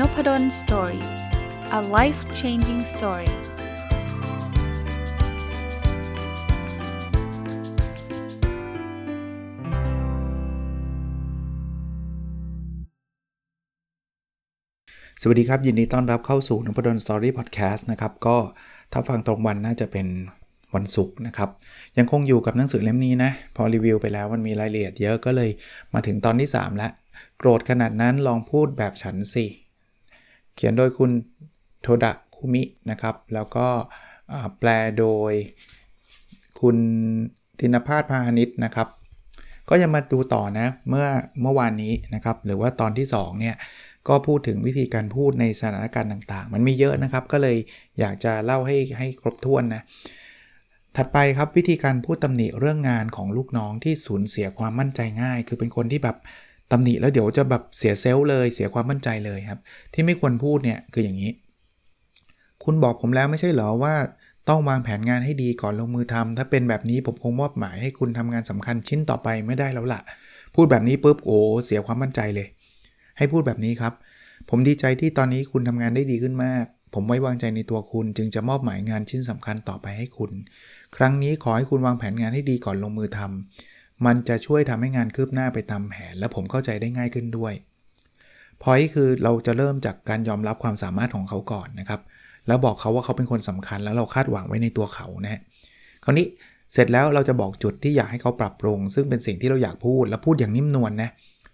Nopadol Story a life changing story สวัสดีครับ ยินดีต้อนรับเข้าสู่นพดล Story พอดแคสต์นะครับ ก็ถ้าฟังตรงวันน่าจะเป็นวันศุกร์นะครับ ยังคงอยู่กับหนังสือเล่มนี้นะ พอรีวิวไปแล้วมันมีรายละเอียดเยอะก็เลยมาถึงตอนที่ 3 แล้ว โกรธขนาดนั้นลองพูดแบบฉันสิ เขียนโดยคุณโทดะคุมินะครับ แล้วก็แปลโดยคุณธินภาสพาณิชนะครับ ก็ยังมาดูต่อนะ เมื่อเมื่อวานนี้นะครับ หรือว่าตอนที่2เนี่ยก็พูดถึงวิธีการพูดในสถานการณ์ต่างๆ มันมีเยอะนะครับ ก็เลยอยากจะเล่าให้ให้ครบถ้วนนะ ถัดไปครับวิธีการพูดตำหนิเรื่องงานของลูกน้องที่สูญเสียความมั่นใจง่าย คือเป็นคนที่แบบ ตำหนิแล้วเดี๋ยวจะแบบเสียเซลล์เลยเสียความมั่นใจเลยครับ ที่ไม่ควรพูดเนี่ยคืออย่างนี้ คุณบอกผมแล้วไม่ใช่เหรอว่าต้องวางแผนงานให้ดีก่อนลงมือทำถ้าเป็นแบบนี้ผมคงมอบหมายให้คุณทำงานสำคัญชิ้นต่อไปไม่ได้แล้วล่ะ พูดแบบนี้ปุ๊บโอ้เสียความมั่นใจเลย ให้พูดแบบนี้ครับ ผมดีใจที่ตอนนี้คุณทำงานได้ดีขึ้นมาก ผมไว้วางใจในตัวคุณ จึงจะมอบหมายงานชิ้นสำคัญต่อไปให้คุณ ครั้งนี้ขอให้คุณวางแผนงานให้ดีก่อนลงมือทำ มันจะช่วยทำให้งานคืบหน้าไปตามแผน และผมเข้าใจได้ง่ายขึ้นด้วยพอยคือเราจะเริ่มจากการยอมรับความสามารถของเขาก่อนนะครับ แล้วบอกเขาว่าเขาเป็นคนสำคัญแล้วเราคาดหวังไว้ในตัวเขานะฮะคราวนี้เสร็จแล้วเราจะบอกจุดที่อยากให้เขาปรับปรุง ซึ่งเป็นสิ่งที่เราอยากพูด และพูดอย่างนิ่มนวลนนะ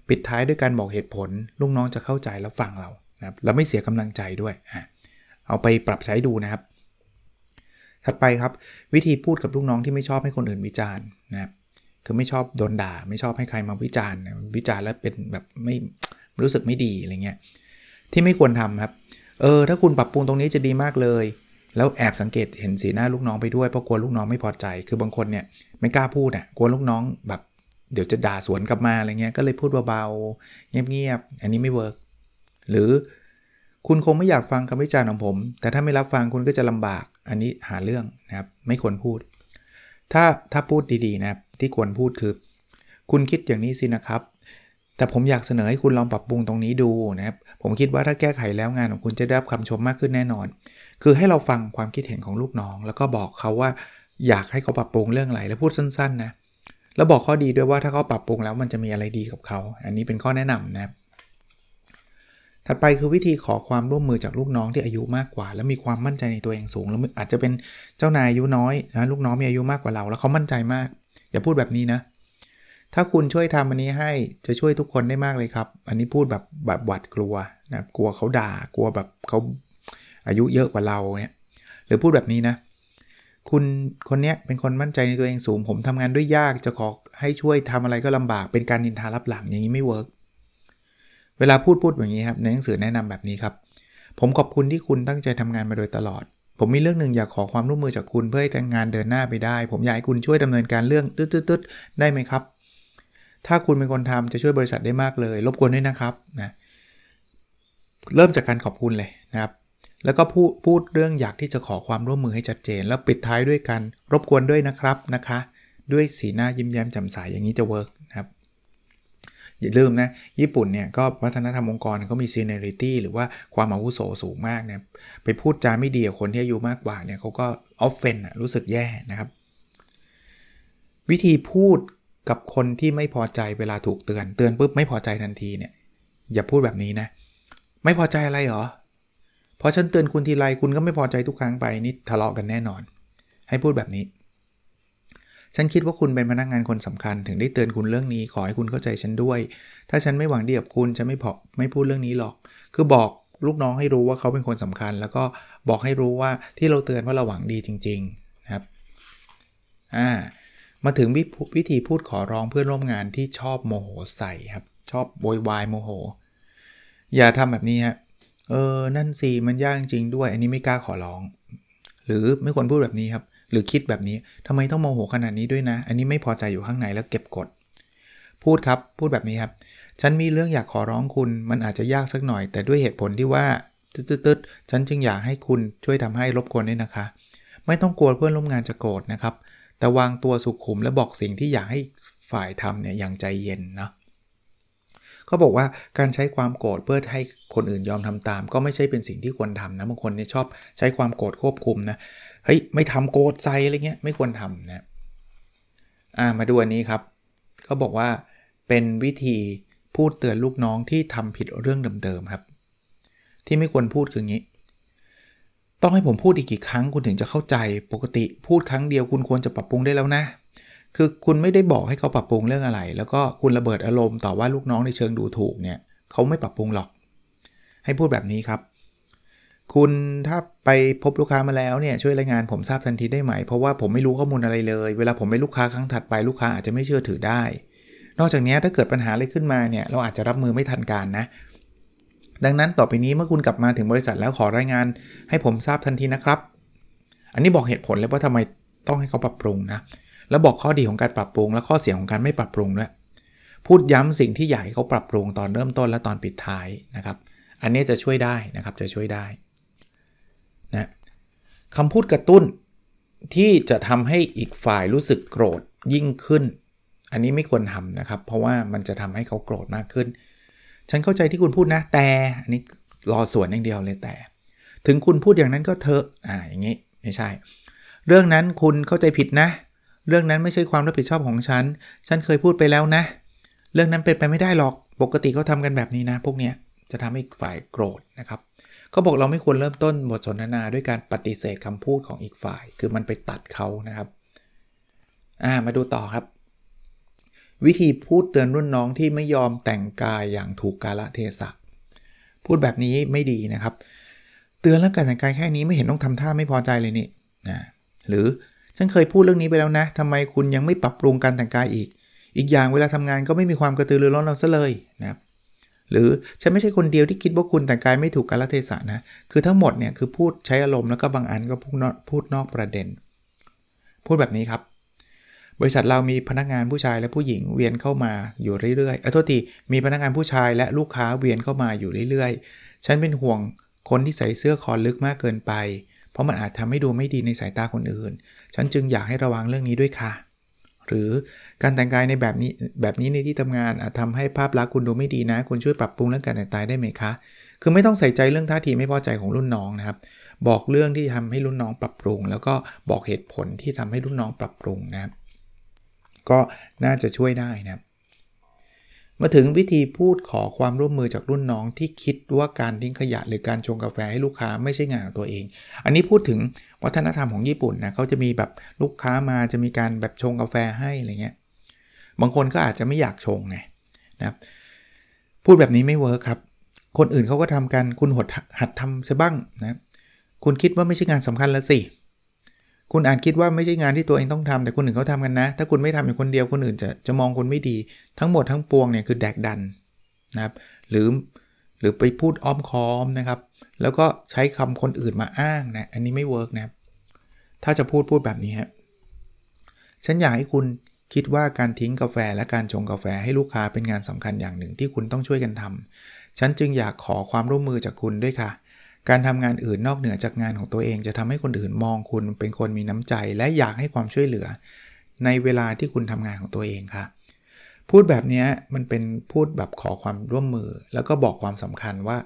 ปิดท้ายด้วยการบอกเหตุผล ลูกน้องจะเข้าใจแล้วฟังเรานะครับแล้วไม่เสียกำลังใจด้วยเอาไปปรับใช้ดูนะครับ ถัดไปครับ วิธีพูดกับลูกน้องที่ไม่ชอบให้คนอื่นวิจารณ์นะครับ คือไม่ชอบโดนด่า ไม่ชอบให้ใครมาวิจารณ์วิจารณ์แล้วเป็นแบบไม่รู้สึกไม่ดีอะไรเงี้ยที่ไม่ควรทำครับเออถ้าคุณปรับปรุงตรงนี้จะดีมากเลย แล้วแอบสังเกตเห็นสีหน้าลูกน้องไปด้วยเพราะกลัวลูกน้องไม่พอใจ คือบางคนเนี่ยไม่กล้าพูดอะกลัวลูกน้องแบบเดี๋ยวจะด่าสวนกลับมาอะไรเงี้ยก็เลยพูดเบาๆเงียบๆอันนี้ไม่เวิร์กหรือคุณคงไม่อยากฟังคำวิจารณ์ของผม แต่ถ้าไม่รับฟังคุณก็จะลำบาก อันนี้หาเรื่องนะครับ ไม่ควรพูด ถ้าถ้าพูดดีๆนะครับ ที่ควรพูดคือ คุณคิดอย่างนี้สินะครับ แต่ผมอยากเสนอให้คุณลองปรับปรุงตรงนี้ดูนะครับ ผมคิดว่าถ้าแก้ไขแล้วงานของคุณจะได้รับคำชมมากขึ้นแน่นอน คือให้เราฟังความคิดเห็นของลูกน้อง แล้วก็บอกเขาว่าอยากให้เขาปรับปรุงเรื่องอะไรแล้วพูดสั้น ๆ นะ แล้วบอกข้อดีด้วยว่าถ้าเขาปรับปรุงแล้วมันจะมีอะไรดีกับเขา อันนี้เป็นข้อแนะนำนะครับถัดไปคือวิธีขอความร่วมมือจากลูกน้องที่อายุมากกว่า และมีความมั่นใจในตัวเองสูง แล้วอาจจะเป็นเจ้านายอายุน้อยนะลูกน้องมีอายุมากกว่าเรา แล้วเขามั่นใจมาก อย่าพูดแบบนี้นะ ถ้าคุณช่วยทำอันนี้ให้จะช่วยทุกคนได้มากเลยครับ อันนี้พูดแบบแบบหวาดกลัวนะกลัวเขาด่ากลัวแบบเขาอายุเยอะกว่าเราเนี่ยหรือพูดแบบนี้นะ คุณคนนี้เป็นคนมั่นใจในตัวเองสูง ผมทำงานด้วยยากจะขอให้ช่วยทำอะไรก็ลำบากเป็นการนินทาลับหลังอย่างนี้ไม่ work เวลาพูดพูดอย่างนี้ครับในหนังสือแนะนำแบบนี้ครับ ผมขอบคุณที่คุณตั้งใจทำงานมาโดยตลอด ผมมีเรื่องหนึ่งอยากขอความร่วมมือจากคุณเพื่อให้งานเดินหน้าไปได้ ผมอยากให้คุณช่วยดำเนินการเรื่องตึ๊ดๆได้ไหมครับ ถ้าคุณเป็นคนทำจะช่วยบริษัทได้มากเลย รบกวนด้วยนะครับนะเริ่มจากการขอบคุณเลยนะครับแล้วก็พูดพูดเรื่องอยากที่จะขอความร่วมมือให้ชัดเจน แล้วปิดท้ายด้วยการรบกวนด้วยนะครับนะคะ ด้วยสีหน้ายิ้มแย้มแจ่มใสอย่างนี้จะ work อย่าลืมนะ ญี่ปุ่นเนี่ยก็วัฒนธรรมองค์กรเขามี seniority หรือว่าความอาวุโสสูงมากเนี่ยไปพูดจาไม่ดีกับคนที่อายุมากกว่าเนี่ยเขาก็ offend รู้สึกแย่นะครับ วิธีพูดกับคนที่ไม่พอใจเวลาถูกเตือนเตือนปุ๊บไม่พอใจทันทีเนี่ยอย่าพูดแบบนี้นะ ไม่พอใจอะไรหรอพอฉันเตือนคุณทีไรคุณก็ไม่พอใจทุกครั้งไปนี่ทะเลาะกันแน่นอน ให้พูดแบบนี้ ฉันคิดว่าคุณเป็นพนักงงานคนสำคัญ ถึงได้เตือนคุณเรื่องนี้ ขอให้คุณเข้าใจฉันด้วย ถ้าฉันไม่หวังดีกับคุณจะไม่พอไม่พูดเรื่องนี้หรอก คือบอกลูกน้องให้รู้ว่าเขาเป็นคนสำคัญ แล้วก็บอกให้รู้ว่าที่เราเตือนว่าเราหวังดีจริง ๆนะครับ อ่า มาถึงวิธีพูดขอร้องเพื่อนร่วมงานที่ชอบโมโหใส่ครับ ชอบโวยวายโมโห อย่าทำแบบนี้ฮะ เออ นั่นสิ มันยากจริงด้วย อันนี้ไม่กล้าขอร้อง หรือไม่ควรพูดแบบนี้ครับ หรือคิดแบบนี้ทำไมต้องโมโหขนาดนี้ด้วยนะ อันนี้ไม่พอใจอยู่ข้างในแล้วเก็บกด พูดครับ พูดแบบนี้ครับ ฉันมีเรื่องอยากขอร้องคุณ มันอาจจะยากสักหน่อย แต่ด้วยเหตุผลที่ว่าตึ๊ดๆฉันจึงอยากให้คุณช่วยทำให้รบกวนด้วยนะคะ ไม่ต้องกลัวเพื่อนร่วมงานจะโกรธนะครับ แต่วางตัวสุขุมและบอกสิ่งที่อยากให้ฝ่ายทำเนี่ยอย่างใจเย็นนะเขาบอกว่าการใช้ความโกรธเพื่อให้คนอื่นยอมทำตาม ก็ไม่ใช่เป็นสิ่งที่ควรทำนะบางคนเนี่ยชอบใช้ความโกรธควบคุมนะ เฮ้ยไม่ทำโกรธใจอะไรเงี้ยไม่ควรทำนะอ่ามาดูอันนี้ครับเขาบอกว่าเป็นวิธีพูดเตือนลูกน้องที่ทำผิดเรื่องเดิมๆครับ ที่ไม่ควรพูดคืออย่างนี้ ต้องให้ผมพูดอีกกี่ครั้งคุณถึงจะเข้าใจปกติพูดครั้งเดียวคุณควรจะปรับปรุงได้แล้วนะคือคุณไม่ได้บอกให้เขาปรับปรุงเรื่องอะไร แล้วก็คุณระเบิดอารมณ์ต่อว่าลูกน้องในเชิงดูถูกเนี่ยเขาไม่ปรับปรุงหรอก ให้พูดแบบนี้ครับ คุณถ้าไปพบลูกค้ามาแล้วเนี่ยช่วยรายงานผมทราบทันทีได้ไหม เพราะว่าผมไม่รู้ข้อมูลอะไรเลย เวลาผมไปลูกค้าครั้งถัดไปลูกค้าอาจจะไม่เชื่อถือได้ นอกจากนี้ถ้าเกิดปัญหาอะไรขึ้นมาเนี่ยเราอาจจะรับมือไม่ทันการนะ ดังนั้นต่อไปนี้เมื่อคุณกลับมาถึงบริษัทแล้วขอรายงาน ให้ผมทราบทันทีนะครับ อันนี้บอกเหตุผลเลยว่าทำไมต้องให้เขาปรับปรุงนะแล้วบอกข้อดีของการปรับปรุง และข้อเสียของการไม่ปรับปรุงด้วยพูดย้ำสิ่งที่อยากให้เขาปรับปรุงตอนเริ่มต้นและตอนปิดท้ายนะครับ อันนี้จะช่วยได้นะครับจะช่วยได้ คำพูดกระตุ้นที่จะทำให้อีกฝ่ายรู้สึกโกรธยิ่งขึ้น อันนี้ไม่ควรทำนะครับ เพราะว่ามันจะทำให้เขาโกรธมากขึ้น ฉันเข้าใจที่คุณพูดนะแต่อันนี้รอส่วนอย่างเดียวเลยแต่ ถึงคุณพูดอย่างนั้นก็เถอะอ่าอย่างนี้ไม่ใช่ เรื่องนั้นคุณเข้าใจผิดนะ เรื่องนั้นไม่ใช่ความรับผิดชอบของฉัน ฉันเคยพูดไปแล้วนะ เรื่องนั้นเป็นไปไม่ได้หรอกปกติเขาทากันแบบนี้นะ พวกเนี้ยจะทำให้ฝ่ายโกรธนะครับ เขาบอกเราไม่ควรเริ่มต้นบทสนทนาด้วยการปฏิเสธคำพูดของอีกฝ่าย คือมันไปตัดเขานะครับอ่ามาดูต่อครับ วิธีพูดเตือนรุ่นน้องที่ไม่ยอมแต่งกายอย่างถูกกาลเทศะพูดแบบนี้ไม่ดีนะครับ เตือนแล้วการแต่งกายแค่นี้ไม่เห็นต้องทำท่าไม่พอใจเลยนี่นะหรือฉันเคยพูดเรื่องนี้ไปแล้วนะทำไมคุณยังไม่ปรับปรุงการแต่งกายอีก อีกอย่างเวลาทำงานก็ไม่มีความกระตือรือร้นเราซะเลยนะครับ หรือฉันไม่ใช่คนเดียวที่คิดว่าคุณแต่งกายไม่ถูกกาลเทศะนะ คือทั้งหมดเนี่ยคือพูดใช้อารมณ์แล้วก็บางอันก็พูดนอกพูดนอกประเด็น พูดแบบนี้ครับ บริษัทเรามีพนักงานผู้ชายและผู้หญิงเวียนเข้ามาอยู่เรื่อยๆเออโทษทีมีพนักงานผู้ชายและลูกค้าเวียนเข้ามาอยู่เรื่อยๆ ฉันเป็นห่วงคนที่ใส่เสื้อคอลึกมากเกินไป เพราะมันอาจทำให้ดูไม่ดีในสายตาคนอื่น ฉันจึงอยากให้ระวังเรื่องนี้ด้วยค่ะ หรือการแต่งกายในแบบนี้แบบนี้ในที่ทำงานอาจทำให้ภาพลักษณ์คุณดูไม่ดีนะ คุณช่วยปรับปรุงเรื่องการแต่งกายได้ไหมคะ คือไม่ต้องใส่ใจเรื่องท่าทีไม่พอใจของรุ่นน้องนะครับ บอกเรื่องที่ทำให้รุ่นน้องปรับปรุง แล้วก็บอกเหตุผลที่ทำให้รุ่นน้องปรับปรุงนะครับก็น่าจะช่วยได้นะครับ มาถึงวิธีพูดขอความร่วมมือจากรุ่นน้องที่คิดว่าการทิ้งขยะหรือการชงกาแฟให้ลูกค้าไม่ใช่งานของตัวเอง อันนี้พูดถึงวัฒนธรรมของญี่ปุ่นนะเขาจะมีแบบลูกค้ามาจะมีการแบบชงกาแฟให้อะไรเงี้ย บางคนก็อาจจะไม่อยากชงไงนะพูดแบบนี้ไม่เวิร์คครับ คนอื่นเขาก็ทำกันคุณหัดหัดทำซะบ้างนะ คุณคิดว่าไม่ใช่งานสำคัญล่ะสิ คุณอาจคิดว่าไม่ใช่งานที่ตัวเองต้องทำแต่คนอื่นเขาทำกันนะ ถ้าคุณไม่ทำอย่างคนเดียวคนอื่นจะจะมองคุณไม่ดี ทั้งหมดทั้งปวงเนี่ยคือแดกดันนะครับหรือหรือไปพูดอ้อมค้อมนะครับ แล้วก็ใช้คำคนอื่นมาอ้างนะอันนี้ไม่ work นะถ้าจะพูดพูดแบบนี้ฮะฉันอยากให้คุณคิดว่าการทิ้งกาแฟและการชงกาแฟให้ลูกค้าเป็นงานสำคัญอย่างหนึ่งที่คุณต้องช่วยกันทำฉันจึงอยากขอความร่วมมือจากคุณด้วยค่ะ การทำงานอื่นนอกเหนือจากงานของตัวเอง จะทำให้คนอื่นมองคุณเป็นคนมีน้ำใจ และอยากให้ความช่วยเหลือ ในเวลาที่คุณทำงานของตัวเองค่ะ พูดแบบนี้มันเป็นพูดแบบขอความร่วมมือ แล้วก็บอกความสำคัญว่า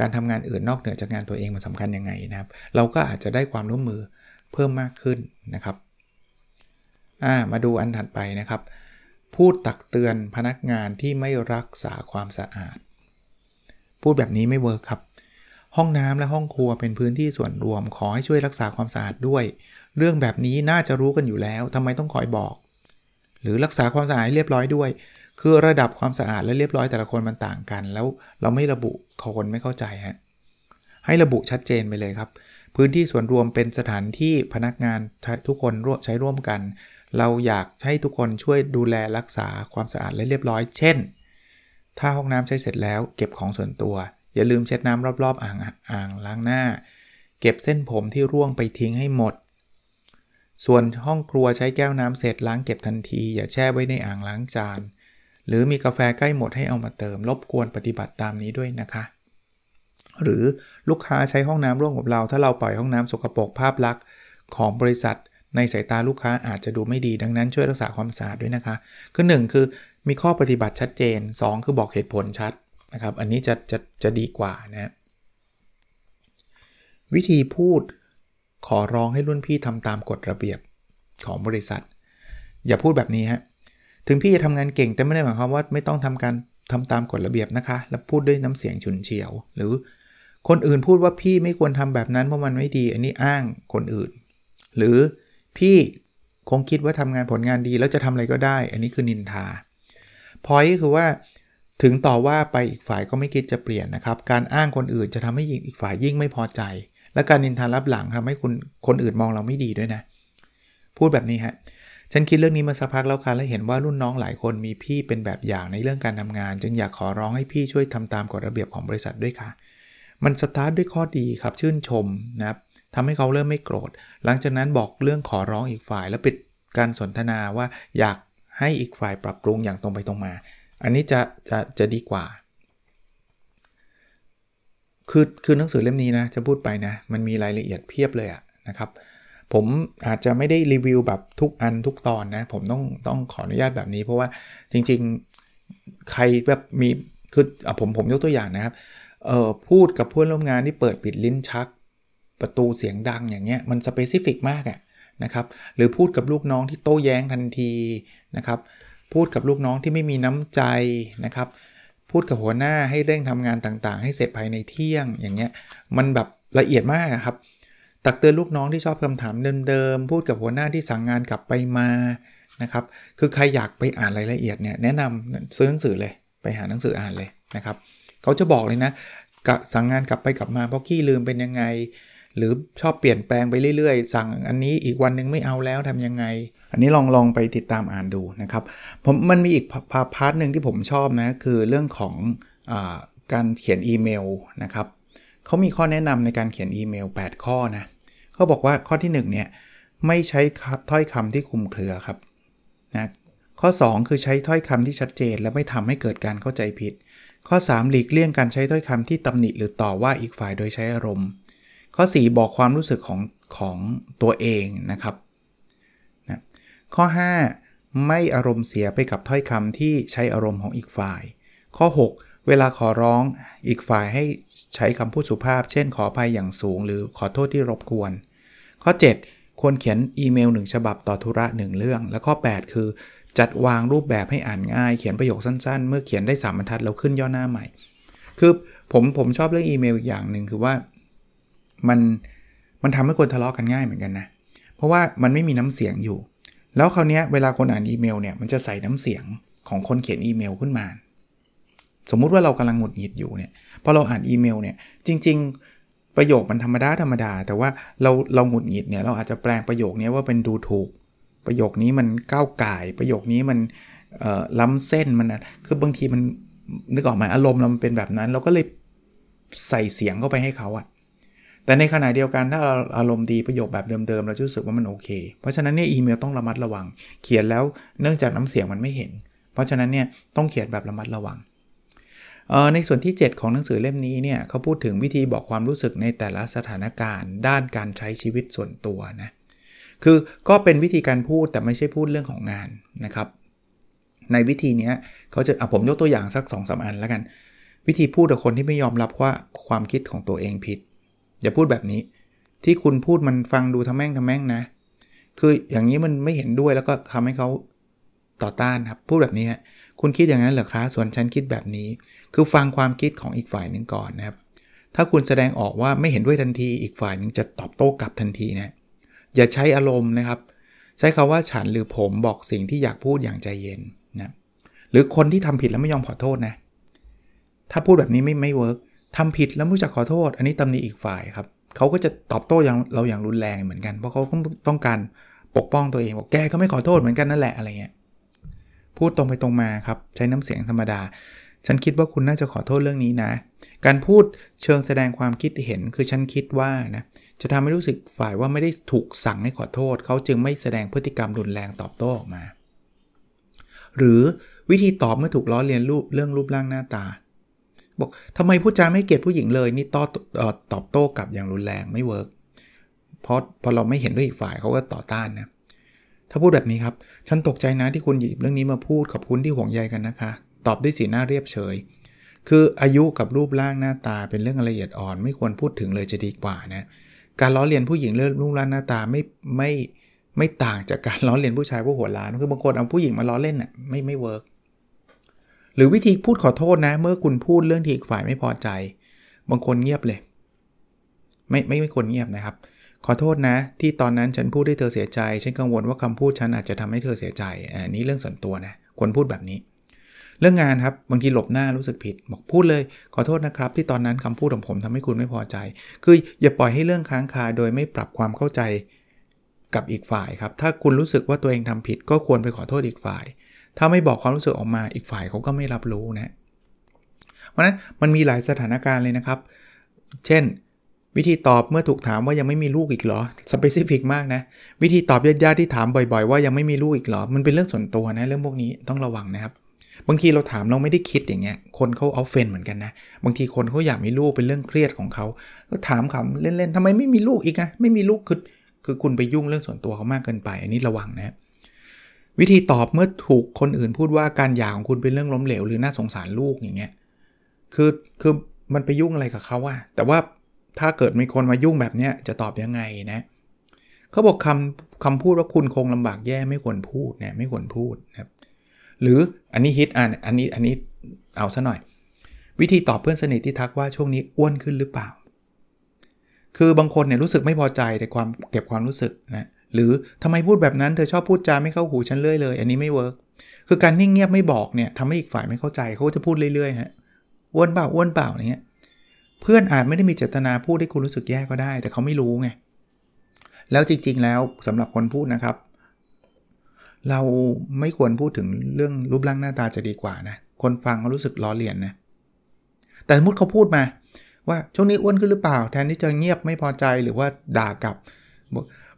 การทำงานอื่นนอกเหนือจากงานตัวเองมันสำคัญยังไงนะครับ เราก็อาจจะได้ความร่วมมือเพิ่มมากขึ้นนะครับามาดูอันถัดไปนะครับ พูดตักเตือนพนักงานที่ไม่รักษาความสะอาด พูดแบบนี้ไม่เวิร์คครับ ห้องน้ำและห้องครัวเป็นพื้นที่ส่วนรวม ขอให้ช่วยรักษาความสะอาดด้วย เรื่องแบบนี้น่าจะรู้กันอยู่แล้วทำไมต้องคอยบอก หรือรักษาความสะอาดเรียบร้อยด้วย คือระดับความสะอาดและเรียบร้อยแต่ละคนมันต่างกัน แล้วเราไม่ระบุคนไม่เข้าใจฮะให้ระบุชัดเจนไปเลยครับ พื้นที่ส่วนรวมเป็นสถานที่พนักงานทุกคนใช้ร่วมกัน เราอยากให้ทุกคนช่วยดูแลรักษาความสะอาดและเรียบร้อย เช่น ถ้าห้องน้ำใช้เสร็จแล้ว เก็บของส่วนตัว อย่าลืมเช็ดน้ำรอบๆ อ่างอ่างล้างหน้า เก็บเส้นผมที่ร่วงไปทิ้งให้หมด ส่วนห้องครัวใช้แก้วน้ำเสร็จล้างเก็บทันที อย่าแช่ไว้ในอ่างล้างจาน หรือมีกาแฟใกล้หมดให้เอามาเติมรบกวนปฏิบัติตามนี้ด้วยนะคะ หรือลูกค้าใช้ห้องน้ำร่วมกับเรา ถ้าเราปล่อยห้องน้ำสกปรกภาพลักษณ์ของบริษัทในสายตาลูกค้าอาจจะดูไม่ดีดังนั้นช่วยรักษาความสะอาดด้วยนะคะ คือ 1 คือมีข้อปฏิบัติชัดเจน 2 คือบอกเหตุผลชัด นะครับ อันนี้จะจะจะดีกว่านะ วิธีพูดขอร้องให้รุ่นพี่ทำตามกฎระเบียบของบริษัท อย่าพูดแบบนี้ฮะ ถึงพี่จะทำงานเก่งแต่ไม่ได้หมายความว่าไม่ต้องทำการทำตามกฎระเบียบนะคะ แล้วพูดด้วยน้ำเสียงฉุนเฉียว หรือคนอื่นพูดว่าพี่ไม่ควรทำแบบนั้นเพราะมันไม่ดี อันนี้อ้างคนอื่น หรือพี่คงคิดว่าทำงานผลงานดีแล้วจะทำอะไรก็ได้ อันนี้คือนินทาพอยคือว่า ถึงต่อว่าไปอีกฝ่ายก็ไม่คิดจะเปลี่ยนนะครับ การอ้างคนอื่นจะทำให้อีกฝ่ายยิ่งไม่พอใจ และการนินทารับหลังทำให้คุณคนอื่นมองเราไม่ดีด้วยนะ พูดแบบนี้ฮะฉันคิดเรื่องนี้มาสักพักแล้วค่ะและเห็นว่ารุ่นน้องหลายคนมีพี่เป็นแบบอย่างในเรื่องการทำงาน จึงอยากขอร้องให้พี่ช่วยทำตามกฎระเบียบของบริษัทด้วยค่ะ มันสตาร์ทด้วยข้อดีครับชื่นชมนะครับทำให้เขาเริ่มไม่โกรธ หลังจากนั้นบอกเรื่องขอร้องอีกฝ่าย แล้วปิดการสนทนาว่าอยากให้อีกฝ่ายปรับปรุงอย่างตรงไปตรงมา อันนี้จะจะจะดีกว่า คือคือหนังสือเล่มนี้นะจะพูดไปนะ มันมีรายละเอียดเพียบเลยอะนะครับ ผมอาจจะไม่ได้รีวิวแบบทุกอันทุกตอนนะ ผมต้องต้องขออนุญาตแบบนี้ เพราะว่าจริงๆใครแบบมีคืออผมผมยกตัวอย่างนะครับเอ่อพูดกับเพื่อนร่วมงานที่เปิดปิดลิ้นชัก ประตูเสียงดังอย่างเงี้ยมันสเปซิฟิกมากอะนะครับหรือพูดกับลูกน้องที่โต้แย้งทันทีนะครับ พูดกับลูกน้องที่ไม่มีน้ำใจนะครับ พูดกับหัวหน้าให้เร่งทำงานต่างๆ ให้เสร็จภายในเที่ยงอย่างเงี้ยมันแบบละเอียดมากครับ ตักเตือนลูกน้องที่ชอบคำถามเดิมๆ พูดกับหัวหน้าที่สั่งงานกลับไปมานะครับ คือใครอยากไปอ่านรายละเอียดเนี่ยแนะนำซื้อหนังสือเลยไปหาหนังสืออ่านเลยนะครับ เขาจะบอกเลยนะสั่งงานกลับไปกลับมาเพราะขี้ลืมเป็นยังไง หรือชอบเปลี่ยนแปลงไปเรื่อยๆ สั่งอันนี้อีกวันนึงไม่เอาแล้วทำยังไง อันนี้ลองลองไปติดตามอ่านดูนะครับผมมันมีอีกพา part หนึ่งที่ผมชอบนะ คือเรื่องของอการเขียนอีเมลนะครับเขามีข้อแนะนำในการเขียนอีเมล 8 ข้อนะเขาบอกว่าข้อที่ 1 เนี่ย ไม่ใช้ถ้อยคำที่คุมเครือครับนะข้อ 2 คือใช้ถ้อยคำที่ชัดเจน และไม่ทำให้เกิดการเข้าใจผิด ข้อ 3 หลีกเลี่ยงการใช้ถ้อยคำที่ตำหนิหรือต่อว่าอีกฝ่ายโดยใช้อารมณ์ ข้อ 4 บอกความรู้สึกของของตัวเองนะครับนะข้อ 5 ไม่อารมณ์เสียไปกับถ้อยคำที่ใช้อารมณ์ของอีกฝ่าย ข้อ 6 เวลาขอร้องอีกฝ่ายให้ใช้คำพูดสุภาพ เช่นขออภัยอย่างสูง หรือขอโทษที่รบกวน ข้อ 7 ควรเขียนอีเมลหนึ่งฉบับต่อธุระหนึ่งเรื่อง และข้อ 8 คือจัดวางรูปแบบให้อ่านง่าย เขียนประโยคสั้นๆ เมื่อเขียนได้3บรรทัดแล้วขึ้นย่อหน้าใหม่ คือผมผมชอบเรื่องอีเมลอีกอย่างหนึ่งคือว่า มันมันทำให้คนทะเลาะกันง่ายเหมือนกันนะ เพราะว่ามันไม่มีน้ำเสียงอยู่ แล้วคราวนี้เวลาคนอ่านอีเมลเนี่ยมันจะใส่น้ำเสียงของคนเขียนอีเมลขึ้นมา สมมุติว่าเรากำลังหงุดหงิดอยู่เนี่ยพอเราอ่านอีเมลเนี่ยจริง ๆ ประโยคมันธรรมดาธรรมดา แต่ว่าเราเราหงุดหงิดเนี่ยเราอาจจะแปลงประโยคนี้ว่าเป็นดูถูก ประโยคนี้มันก้าวไก่ประโยคนี้มันล้ำเส้นมันคือบางทีมันนึกออกไหมอารมณ์เราเป็นแบบนั้น เราก็เลยใส่เสียงเข้าไปให้เขาอะ แต่ในขณะเดียวกันถ้าเราอารมณ์ดีประโยคแบบเดิมๆ เราจะรู้สึกว่ามันโอเค เพราะฉะนั้นเนี่ยอีเมลต้องระมัดระวัง เขียนแล้วเนื่องจากน้ำเสียงมันไม่เห็น เพราะฉะนั้นเนี่ยต้องเขียนแบบระมัดระวัง ในส่วนที่ 7 ของหนังสือเล่มนี้เนี่ยเขาพูดถึงวิธีบอกความรู้สึกในแต่ละสถานการณ์ ด้านการใช้ชีวิตส่วนตัวนะคือก็เป็นวิธีการพูดแต่ไม่ใช่พูดเรื่องของงานนะครับ ในวิธีนี้เขาจะเอาผมยกตัวอย่างสัก2อสอันแล้วกัน วิธีพูดกับคนที่ไม่ยอมรับว่าความคิดของตัวเองผิด อย่าพูดแบบนี้ ที่คุณพูดมันฟังดูทำแม่งทำแม่งนะ คืออย่างนี้มันไม่เห็นด้วยแล้วก็ทำให้เขาต่อต้านครับ พูดแบบนี้ฮะคุณคิดอย่างนั้นเหรอคะ ส่วนฉันคิดแบบนี้ คือฟังความคิดของอีกฝ่ายหนึ่งก่อนนะครับ ถ้าคุณแสดงออกว่าไม่เห็นด้วยทันที อีกฝ่ายนึงจะตอบโต้กลับทันทีนะ อย่าใช้อารมณ์นะครับ ใช้คาว่าฉันหรือผมบอกสิ่งที่อยากพูดอย่างใจเย็นนะ หรือคนที่ทำผิดแล้วไม่ยอมขอโทษนะ ถ้าพูดแบบนี้ไม่ไม่เวิร์ก ทำผิดแล้วไม่รู้จักขอโทษ อันนี้ตำหนิอีกฝ่ายครับเขาก็จะตอบโต้อย่างเราอย่างรุนแรงเหมือนกัน เพราะเขาต้องการปกป้องตัวเองบอกแกก็ไม่ขอโทษเหมือนกันนั่นแหละอะไรเงี้ยพูดตรงไปตรงมาครับ ใช้น้ำเสียงธรรมดา ฉันคิดว่าคุณน่าจะขอโทษเรื่องนี้นะ การพูดเชิงแสดงความคิดเห็นคือฉันคิดว่านะจะทำให้รู้สึกฝ่ายว่าไม่ได้ถูกสั่งให้ขอโทษ เขาจึงไม่แสดงพฤติกรรมรุนแรงตอบโต้ออกมา หรือวิธีตอบเมื่อถูกล้อเลียนรูปเรื่องรูปร่างหน้าตา บอกทำไมพูดจาไม่ให้เกียรติผู้หญิงเลยนี่ตอบตอบโต้กลับอย่างรุนแรงไม่ work เพราะพอเราไม่เห็นด้วยอีกฝ่ายเขาก็ต่อต้านนะถ้าพูดแบบนี้ครับ ฉันตกใจนะที่คุณหยิบเรื่องนี้มาพูดขอบคุณที่ห่วงใยกันนะคะ ตอบด้วยสีหน้าเรียบเฉย คืออายุกับรูปร่างหน้าตาเป็นเรื่องละเอียดอ่อน ไม่ควรพูดถึงเลยจะดีกว่านะการล้อเลียนผู้หญิงเรื่องรูปร่างหน้าตาไม่ไม่ไม่ต่างจากการล้อเลียนผู้ชายผู้หัวล้านคือบางคนเอาผู้หญิงมาล้อเล่นอะไม่ไม่เวิร์ก หรือวิธีพูดขอโทษนะ เมื่อคุณพูดเรื่องที่อีกฝ่ายไม่พอใจ บางคนเงียบเลย ไม่ไม่ไม่ควรเงียบนะครับ ขอโทษนะ ที่ตอนนั้นฉันพูดให้เธอเสียใจ ฉันกังวลว่าคำพูดฉันอาจจะทำให้เธอเสียใจอันนี้เรื่องส่วนตัวนะควรพูดแบบนี้ เรื่องงานครับบางทีหลบหน้ารู้สึกผิด บอกพูดเลย ขอโทษนะครับ ที่ตอนนั้นคำพูดของผมทำให้คุณไม่พอใจ คืออย่าปล่อยให้เรื่องค้างคาโดยไม่ปรับความเข้าใจกับอีกฝ่ายครับ ถ้าคุณรู้สึกว่าตัวเองทำผิด ก็ควรไปขอโทษอีกฝ่าย ถ้าไม่บอกความรู้สึกออกมาอีกฝ่ายเขาก็ไม่รับรู้นะ เพราะนั้นมันมีหลายสถานการณ์เลยนะครับ เช่น วิธีตอบเมื่อถูกถามว่ายังไม่มีลูกอีกเหรอสเปซิฟิกมากนะ วิธีตอบญาติๆที่ถามบ่อย ๆ ว่ายังไม่มีลูกอีกเหรอ มันเป็นเรื่องส่วนตัวนะเรื่องพวกนี้ต้องระวังนะครับบางทีเราถามเราไม่ได้คิดอย่างเงี้ย คนเขาเอาเฟนเหมือนกันนะ บางทีคนเขาอยากมีลูกเป็นเรื่องเครียดของเขาก็ถามคำเล่นๆทำไมไม่มีลูกอีกอะไม่มีลูกคือคือคุณไปยุ่งเรื่องส่วนตัวเขามากเกินไป อันนี้ระวังนะ วิธีตอบเมื่อถูกคนอื่นพูดว่าการหย่าของคุณเป็นเรื่องล้มเหลวหรือน่าสงสารลูกอย่างเงี้ยคือคือมันไปยุ่งอะไรกับเขาอะแต่ว่าถ้าเกิดมีคนมายุ่งแบบเนี้ยจะตอบยังไงนะเขาบอกคำคำพูดว่าคุณคงลำบากแย่ไม่ควรพูดเนี่ยไม่ควรพูดนะครับหรืออันนี้ฮิตอันอันนี้อันนี้เอาซะหน่อย วิธีตอบเพื่อนสนิทที่ทักว่าช่วงนี้อ้วนขึ้นหรือเปล่า คือบางคนเนี่ยรู้สึกไม่พอใจแต่ความเก็บความรู้สึกนะ หรือทำไมพูดแบบนั้นเธอชอบพูดจาไม่เข้าหูฉันเรื่อยเลย อันนี้ไม่เวิร์กคือการนิ่งเงียบไม่บอกเนี่ยทำให้อีกฝ่ายไม่เข้าใจเขาจะพูดเรื่อยๆฮะอ้วนเปล่าอ้วนเปล่าอย่างเงี้ยเพื่อนอาจไม่ได้มีเจตนาพูดให้คุณรู้สึกแย่ก็ได้ แต่เขาไม่รู้ไงแล้วจริง ๆ แล้วสำหรับคนพูดนะครับ เราไม่ควรพูดถึงเรื่องรูปร่างหน้าตาจะดีกว่านะคนฟังเขารู้สึกล้อเลียนนะแต่สมมติเขาพูดมา ว่าช่วงนี้อ้วนขึ้นหรือเปล่า แทนที่จะเงียบไม่พอใจหรือว่าด่ากลับ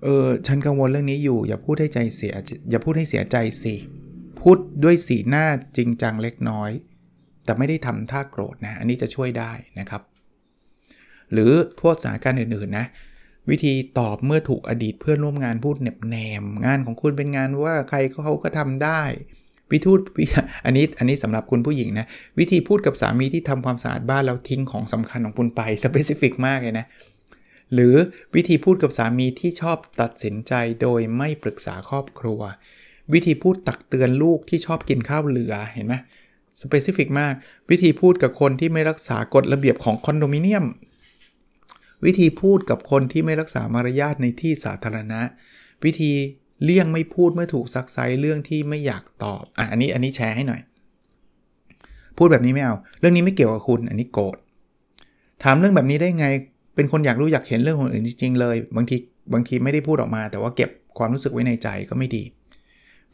เออฉันกังวลเรื่องนี้อยู่ อย่าพูดให้ใจเสีย อย่าพูดให้เสียใจสิ พูดด้วยสีหน้าจริงจังเล็กน้อย แต่ไม่ได้ทำท่าโกรธนะ อันนี้จะช่วยได้นะครับ หรือพวกสถานการณ์อื่นๆนะ วิธีตอบเมื่อถูกอดีตเพื่อนร่วมงานพูดเน็บแนม งานของคุณเป็นงานว่าใครเขาก็ทำได้วิธีอันนี้อันนี้สำหรับคุณผู้หญิงนะ วิธีพูดกับสามีที่ทำความสะอาดบ้านแล้วทิ้งของสำคัญของคุณไปสเปซิฟิกมากเลยนะ หรือวิธีพูดกับสามีที่ชอบตัดสินใจโดยไม่ปรึกษาครอบครัว วิธีพูดตักเตือนลูกที่ชอบกินข้าวเหลือเห็นไหมสเปซิฟิกมาก วิธีพูดกับคนที่ไม่รักษากฎระเบียบของคอนโดมิเนียม วิธีพูดกับคนที่ไม่รักษามารยาทในที่สาธารณะ วิธีเลี่ยงไม่พูดเมื่อถูกซักไซเรื่องที่ไม่อยากตอบอะอันนี้อันนี้แชร์ให้หน่อย พูดแบบนี้ไม่เอา เรื่องนี้ไม่เกี่ยวกับคุณ อันนี้โกรธถามเรื่องแบบนี้ได้ไง เป็นคนอยากรู้อยากเห็นเรื่องคนอื่นจริงๆเลย บางทีบางทีไม่ได้พูดออกมา แต่ว่าเก็บความรู้สึกไว้ในใจก็ไม่ดี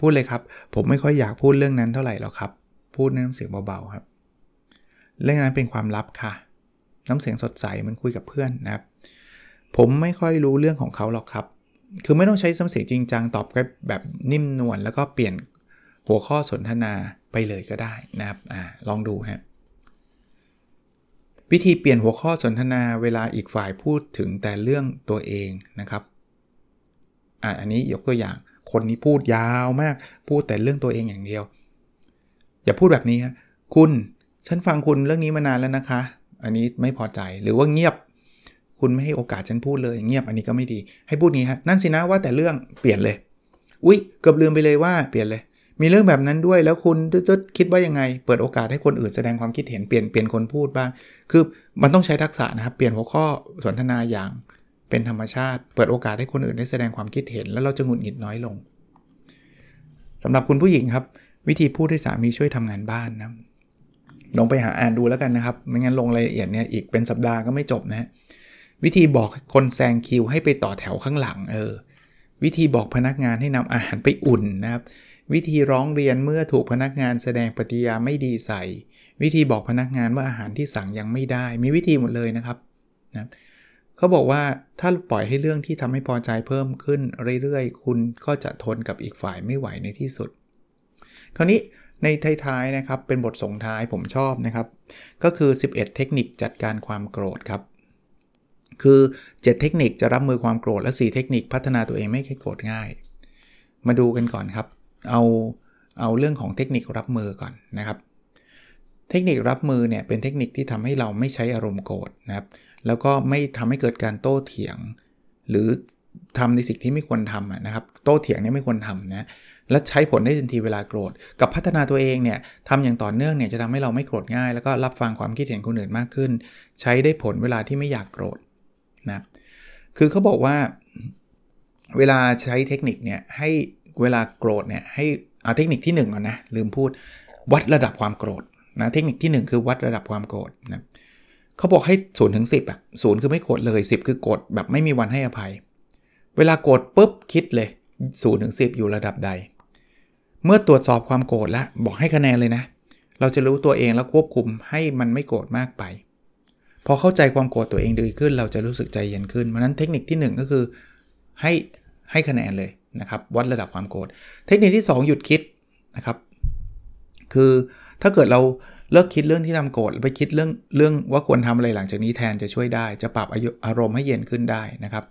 พูดเลยครับ ผมไม่ค่อยอยากพูดเรื่องนั้นเท่าไหร่หรอกครับ พูดในน้ำเสียงเบาๆครับ เรื่องนั้นเป็นความลับค่ะ น้ำเสียงสดใสมันคุยกับเพื่อนนะครับ ผมไม่ค่อยรู้เรื่องของเขาหรอกครับ คือไม่ต้องใช้น้ำเสียงจริงจังตอบแบบนิ่มนวลแล้วก็เปลี่ยนหัวข้อสนทนาไปเลยก็ได้นะครับอ่าลองดูฮะ วิธีเปลี่ยนหัวข้อสนทนาเวลาอีกฝ่ายพูดถึงแต่เรื่องตัวเองนะครับอะอันนี้ยกตัวอย่าง คนนี้พูดยาวมาก พูดแต่เรื่องตัวเองอย่างเดียว อย่าพูดแบบนี้คคุณฉันฟังคุณเรื่องนี้มานานแล้วนะคะ อันนี้ไม่พอใจหรือว่าเงียบ คุณไม่ให้โอกาสฉันพูดเลย เงียบอันนี้ก็ไม่ดี ให้พูดนี้ฮะนั่นสินะว่าแต่เรื่องเปลี่ยนเลย อุ๊ยเกือบลืมไปเลยว่าเปลี่ยนเลย มีเรื่องแบบนั้นด้วยแล้วคุณตึ๊ดคิดว่ายังไง เปิดโอกาสให้คนอื่นแสดงความคิดเห็นเปลี่ยนเปลี่ยนคนพูดบ้าง คือมันต้องใช้ทักษะนะครับ เปลี่ยนหัวข้อสนทนาอย่างเป็นธรรมชาติ เปิดโอกาสให้คนอื่นได้แสดงความคิดเห็น แล้วเราจะหงุดหงิดน้อยลงสำหรับคุณผู้หญิงครับ วิธีพูดให้สามีช่วยทำงานบ้านนะลงไปหาอ่านดูแล้วกันนะครับ ไม่งั้นลงรายละเอียดเนี่ยอีกเป็นสัปดาห์ก็ไม่จบนะวิธีบอกคนแซงคิวให้ไปต่อแถวข้างหลังเออวิธีบอกพนักงานให้นำอาหารไปอุ่นนะครับ วิธีร้องเรียนเมื่อถูกพนักงานแสดงปฏิยาไม่ดีใส่ วิธีบอกพนักงานว่าอาหารที่สั่งยังไม่ได้ มีวิธีหมดเลยนะครับนะเขาบอกว่าถ้าปล่อยให้เรื่องที่ทำให้พอใจเพิ่มขึ้นเรื่อยๆ คุณก็จะทนกับอีกฝ่ายไม่ไหวในที่สุด คราวนี้ในท้ายๆนะครับเป็นบทส่งท้ายผมชอบนะครับ ก็คือ 11 เทคนิคจัดการความโกรธครับ คือ 7 เทคนิคจะรับมือความโกรธและ 4 เทคนิคพัฒนาตัวเองไม่ให้โกรธง่าย มาดูกันก่อนครับ เอาเอาเรื่องของเทคนิครับมือก่อนนะครับ เทคนิครับมือเนี่ยเป็นเทคนิคที่ทำให้เราไม่ใช้อารมณ์โกรธนะครับ แล้วก็ไม่ทำให้เกิดการโต้เถียง หรือทำในสิ่งที่ไม่ควรทำนะครับ โต้เถียงเนี่ยไม่ควรทำนะและใช้ผลได้ทันทีเวลาโกรธ กับพัฒนาตัวเองเนี่ยทำอย่างต่อเนื่องเนี่ยจะทำให้เราไม่โกรธง่าย แล้วก็รับฟังความคิดเห็นคนอื่นมากขึ้น ใช้ได้ผลเวลาที่ไม่อยากโกรธนะคือเขาบอกว่า เวลาใช้เทคนิคเนี่ยให้ เวลาโกรธเนี่ยให้เอาเทคนิคที่1ก่อนนะลืมพูดวัดระดับความโกรธนะเทคนิคที่ 1 คือวัดระดับความโกรธนะเขาบอกให้ศูนย์ถึงสิบอะศูนย์คือไม่โกรธเลย 10 คือโกรธแบบไม่มีวันให้อภัย เวลาโกรธปุ๊บคิดเลยศูนย์ถึงสิอยู่ระดับใด เมื่อตรวจสอบความโกรธแล้วบอกให้คะแนนเลยนะ เราจะรู้ตัวเองแล้วควบคุมให้มันไม่โกรธมากไป พอเข้าใจความโกรธตัวเองดีขึ้น เราจะรู้สึกใจเย็นขึ้นเพราะนั้นเทคนิคที่ 1 ก็คือให้ให้คะแนนเลย นะครับวัดระดับความโกรธเทคนิคที่ 2 หยุดคิดนะครับ คือถ้าเกิดเราเลิกคิดเรื่องที่ทำโกรธไปคิดเรื่องเรื่องว่าควรทำอะไรหลังจากนี้แทนจะช่วยได้ จะปรับอารมณ์ให้เย็นขึ้นได้นะครับ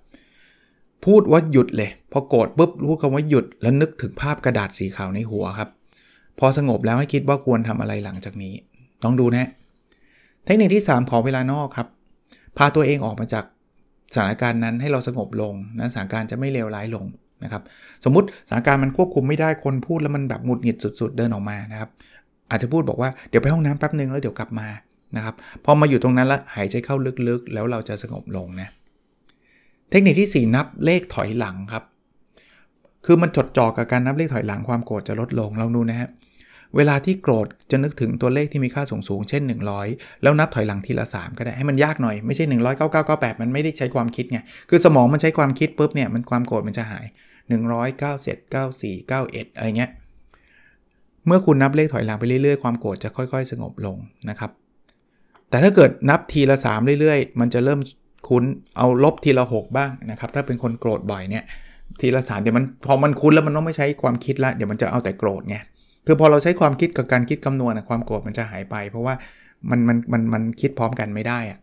พูดว่าหยุดเลย พอโกรธปุ๊บพูดคำว่าหยุดแล้วนึกถึงภาพกระดาษสีขาวในหัวครับ พอสงบแล้วให้คิดว่าควรทำอะไรหลังจากนี้ลองดูนะเทคนิคที่ 3 ขอเวลานอกครับ พาตัวเองออกมาจากสถานการณ์นั้นให้เราสงบลงนะสถานการณ์จะไม่เลวร้ายลง นะครับสมมติสถานการณ์มันควบคุมไม่ได้คนพูดแล้วมันแบบหงุดหงิดสุด ๆ เดินออกมานะครับอาจจะพูดบอกว่าเดี๋ยวไปห้องน้ำแป๊บนึงแล้วเดี๋ยวกลับมานะครับพอมาอยู่ตรงนั้นแล้วหายใจเข้าลึกๆ แล้วเราจะสงบลงนะเทคนิคที่ 4 นับเลขถอยหลังครับ คือมันจดจ่อกับการนับเลขถอยหลังความโกรธจะลดลงลองดูนะฮะเวลาที่โกรธจะนึกถึงตัวเลขที่มีค่าสูงสูงเช่น 100 แล้วนับถอยหลังทีละ 3 ก็ได้ให้มันยากหน่อยไม่ใช่1 9 9 9 8 มันไม่ได้ใช้ความคิดไงคือสมองมันใช้ความคิดปุ๊บเนี่ยมันความโกรธมันจะหาย 100 97 94 91 อะไรเงี้ย เมื่อคุณนับเลขถอยหลังไปเรื่อยๆ ความโกรธจะค่อย ๆ สงบลงนะครับ แต่ถ้าเกิดนับทีละ 3 เรื่อยๆ มันจะเริ่มคุ้นเอาลบทีละ 6 บ้างนะครับ ถ้าเป็นคนโกรธบ่อยเนี่ย ทีละสามเดี๋ยวมันพอมันคุ้นแล้วมันต้องไม่ใช้ความคิดละเดี๋ยวมันจะเอาแต่โกรธไงคือพอเราใช้ความคิดกับการคิดคำนวณนะความโกรธมันจะหายไป เพราะว่ามันมันมันมันคิดพร้อมกันไม่ได้อะ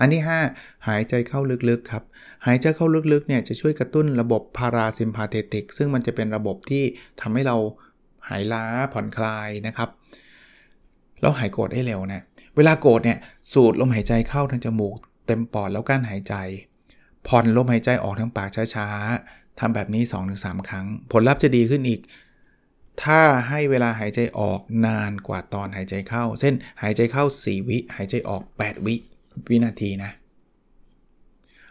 อันที่ 5 หายใจเข้าลึกๆครับ หายใจเข้าลึกๆเนี่ยจะช่วยกระตุ้นระบบพาราซิมพาเทติกซึ่งมันจะเป็นระบบที่ทำให้เราหายล้าผ่อนคลายนะครับ แล้วหายโกรธได้เร็วนะ เวลาโกรธเนี่ยสูดลมหายใจเข้าทางจมูก เต็มปอดแล้วกั้นหายใจ ผ่อนลมหายใจออกทางปากช้าๆทำแบบนี้ 2-3 ครั้ง ผลลัพธ์จะดีขึ้นอีกถ้าให้เวลาหายใจออกนานกว่าตอนหายใจเข้า เส้นหายใจเข้า 4 วิ หายใจออก 8 วิ วินาทีนะ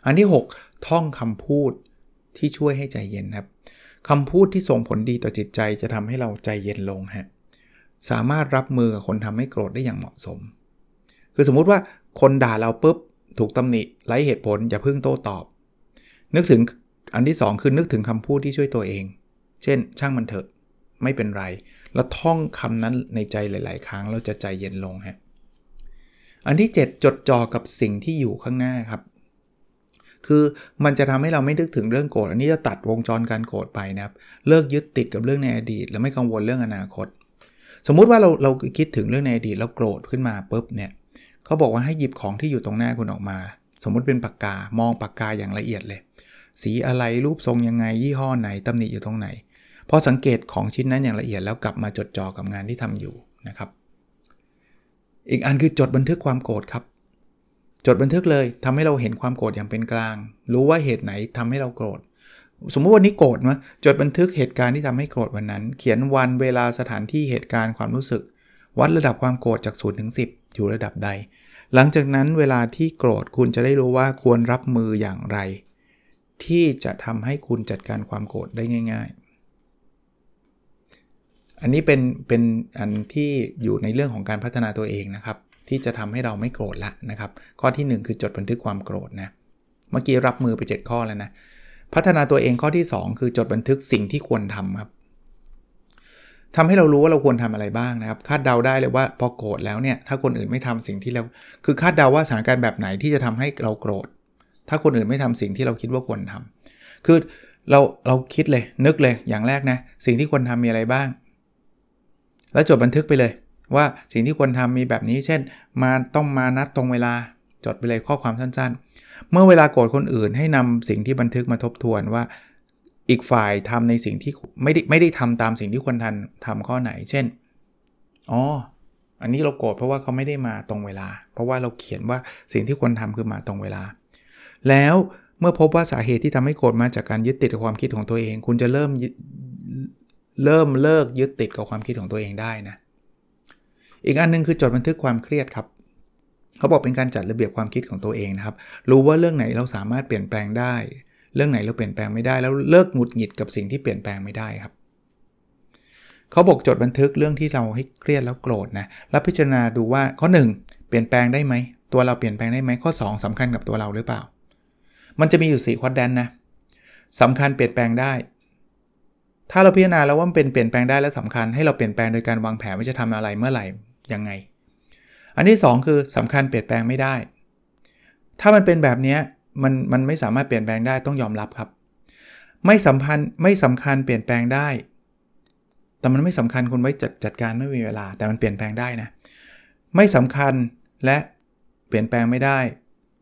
อันที่ 6 ท่องคำพูดที่ช่วยให้ใจเย็นครับคำพูดที่ส่งผลดีต่อจิตใจจะทำให้เราใจเย็นลงฮะสามารถรับมือกับคนทำให้โกรธได้อย่างเหมาะสม คือสมมุติว่าคนด่าเราปุ๊บถูกตำหนิไร้เหตุผลอย่าเพิ่งโต้ตอบ นึกถึงอันที่ 2 คือนึกถึงคำพูดที่ช่วยตัวเอง เช่น ช่างมันเถอะ ไม่เป็นไร แล้วท่องคำนั้นในใจหลาย ๆ ครั้งเราจะใจเย็นลงฮะ อันที่ 7 จดจ่อกับสิ่งที่อยู่ข้างหน้าครับ คือมันจะทำให้เราไม่นึกถึงเรื่องโกรธอันนี้จะตัดวงจรการโกรธไปนะครับ เลิกยึดติดกับเรื่องในอดีต แล้วไม่กังวลเรื่องอนาคต สมมุติว่าเราเราคิดถึงเรื่องในอดีตแล้วโกรธขึ้นมาปุ๊บเนี่ยเขาบอกว่าให้หยิบของที่อยู่ตรงหน้าคุณออกมา สมมุติเป็นปากกามองปากกาอย่างละเอียดเลย สีอะไรรูปทรงยังไงยี่ห้อไหนตำหนิอยู่ตรงไหนพอสังเกตของชิ้นนั้นอย่างละเอียดแล้วกลับมาจดจ่อกับงานที่ทำอยู่นะครับ อีกอันคือจดบันทึกความโกรธครับ จดบันทึกเลยทำให้เราเห็นความโกรธอย่างเป็นกลาง รู้ว่าเหตุไหนทำให้เราโกรธ สมมติวันนี้โกรธนะจดบันทึกเหตุการณ์ที่ทำให้โกรธวันนั้น เขียนวันเวลาสถานที่เหตุการณ์ความรู้สึก วัดระดับความโกรธจาก0ูนย์ถึงสิอยู่ระดับใด หลังจากนั้นเวลาที่โกรธคุณจะได้รู้ว่าควรรับมืออย่างไร ที่จะทำให้คุณจัดการความโกรธได้ง่าย ๆ อันนี้เป็นเป็นอันที่อยู่ในเรื่องของการพัฒนาตัวเองนะครับ ที่จะทำให้เราไม่โกรธละนะครับ ข้อที่ 1 คือจดบันทึกความโกรธนะเมื่อกี้รับมือไป 7 ข้อแล้วนะพัฒนาตัวเองข้อที่ 2 คือจดบันทึกสิ่งที่ควรทำครับทำให้เรารู้ว่าเราควรทำอะไรบ้างนะครับ คาดเดาได้เลยว่าพอโกรธแล้วเนี่ยถ้าคนอื่นไม่ทำสิ่งที่เราคือคาดเดาว่าสถานการณ์แบบไหนที่จะทำให้เราโกรธ ถ้าคนอื่นไม่ทำสิ่งที่เราคิดว่าควรทำคือเราเราคิดเลยนึกเลยอย่างแรกนะสิ่งที่ควรทำมีอะไรบ้าง แล้วจดบันทึกไปเลย ว่าสิ่งที่ควรทำมีแบบนี้ เช่น มาต้องมานัดตรงเวลาจดไปเลยข้อความสั้นๆ เมื่อเวลาโกรธคนอื่นให้นำสิ่งที่บันทึกมาทบทวนว่าอีกฝ่ายทำในสิ่งที่ไม่ได้ไม่ได้ทำตามสิ่งที่ควรทำทำข้อไหน เช่น อ๋อ อันนี้เราโกรธเพราะว่าเขาไม่ได้มาตรงเวลา เพราะว่าเราเขียนว่าสิ่งที่ควรทำคือมาตรงเวลา แล้วเมื่อพบว่าสาเหตุที่ทำให้โกรธมาจากการยึดติดความคิดของตัวเอง คุณจะเริ่ม เริ่มเลิกยึดติดกับความคิดของตัวเองได้นะ อีกอันนึงคือจดบันทึกความเครียดครับ เขาบอกเป็นการจัดระเบียบความคิดของตัวเองนะครับ รู้ว่าเรื่องไหนเราสามารถเปลี่ยนแปลงได้ เรื่องไหนเราเปลี่ยนแปลงไม่ได้ แล้วเลิกหงุดหงิดกับสิ่งที่เปลี่ยนแปลงไม่ได้ครับเขาบอกจดบันทึกเรื่องที่เราให้เครียดแล้วโกรธนะแล้วพิจารณาดูว่าข้อ 1 เปลี่ยนแปลงได้ไหม ตัวเราเปลี่ยนแปลงได้ไหมข้อ 2สำคัญกับตัวเราหรือเปล่า มันจะมีอยู่4ควอดแดนนะสำคัญเปลี่ยนแปลงได้ ถ้าเราพิจารณาแล้วว่ามันเป็นเปลี่ยนแปลงได้และสำคัญให้เราเปลี่ยนแปลงโดยการวางแผนว่าจะทำอะไรเมื่อไหร่ยังไง อันที่ 2 คือสำคัญเปลี่ยนแปลงไม่ได้ ถ้ามันเป็นแบบนี้มันมันไม่สามารถเปลี่ยนแปลงได้ต้องยอมรับครับ ไม่สัมพันธ์ไม่สำคัญเปลี่ยนแปลงได้ แต่มันไม่สำคัญคุณไว้จัดจัดการไม่มีเวลา แต่มันเปลี่ยนแปลงได้นะไม่สำคัญและเปลี่ยนแปลงไม่ได้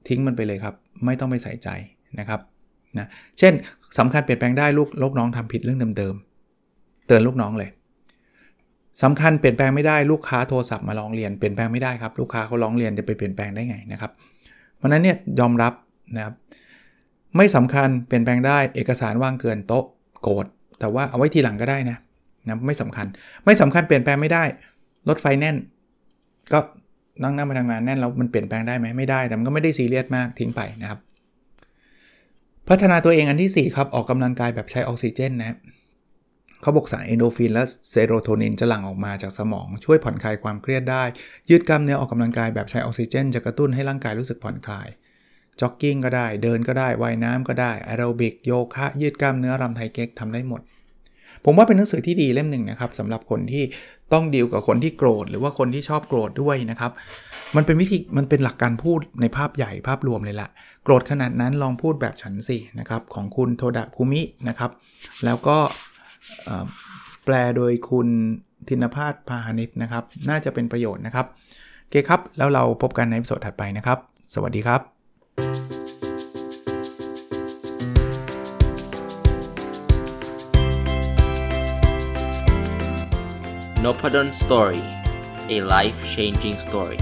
ทิ้งมันไปเลยครับ ไม่ต้องไปใส่ใจนะครับ นะเช่นสำคัญเปลี่ยนแปลงได้ลูกลูกน้องทำผิดเรื่องเดิมๆเตือนลูกน้องเลยสำคัญเปลี่ยนแปลงไม่ได้ลูกค้าโทรศัพท์มาร้องเรียนเปลี่ยนแปลงไม่ได้ครับลูกค้าเขาร้องเรียนจะไปเปลี่ยนแปลงได้ไงนะครับ เพราะนั้นเนี่ยยอมรับนะครับไม่สำคัญเปลี่ยนแปลงได้เอกสารว่างเกินโต๊ะโกรธแต่ว่าเอาไว้ทีหลังก็ได้นะนะไม่สำคัญไม่สำคัญเปลี่ยนแปลงไม่ได้รถไฟแน่น ก็นั่งนั่งไปทำงานแน่นแล้วมันเปลี่ยนแปลงได้ไหมไม่ได้แต่มันก็ไม่ได้ซีเรียสมากทิ้งไปนะครับ พัฒนาตัวเองอันที่ 4 ครับ ออกกำลังกายแบบใช้ออกซิเจนนะเขาบอกสารเอนดอร์ฟินและเซโรโทนินจะหลั่งออกมาจากสมอง ช่วยผ่อนคลายความเครียดได้ ยืดกล้ามเนื้อออกกำลังกายแบบใช้ออกซิเจน จะกระตุ้นให้ร่างกายรู้สึกผ่อนคลายจ็อกกิ้งก็ได้ เดินก็ได้ว่ายน้ำก็ได้แอโรบิกโยคะ ยืดกล้ามเนื้อรำไทเก๊กทำได้หมด ผมว่าเป็นหนังสือที่ดีเล่มหนึ่งนะครับสำหรับคนที่ต้องดีลกับคนที่โกรธ หรือว่าคนที่ชอบโกรธด้วยนะครับ มันเป็นวิธีมันเป็นหลักการพูดในภาพใหญ่ภาพรวมเลยละโกรธขนาดนั้นลองพูดแบบฉันสินะครับของคุณโทดะคุมินะครับ แล้วก็แปลโดยคุณธินภาสพาหนิตนะครับ น่าจะเป็นประโยชน์นะครับโอเคครับ แล้วเราพบกันในสดถัดไปนะครับ สวัสดีครับ n o p a d o n Story a life changing story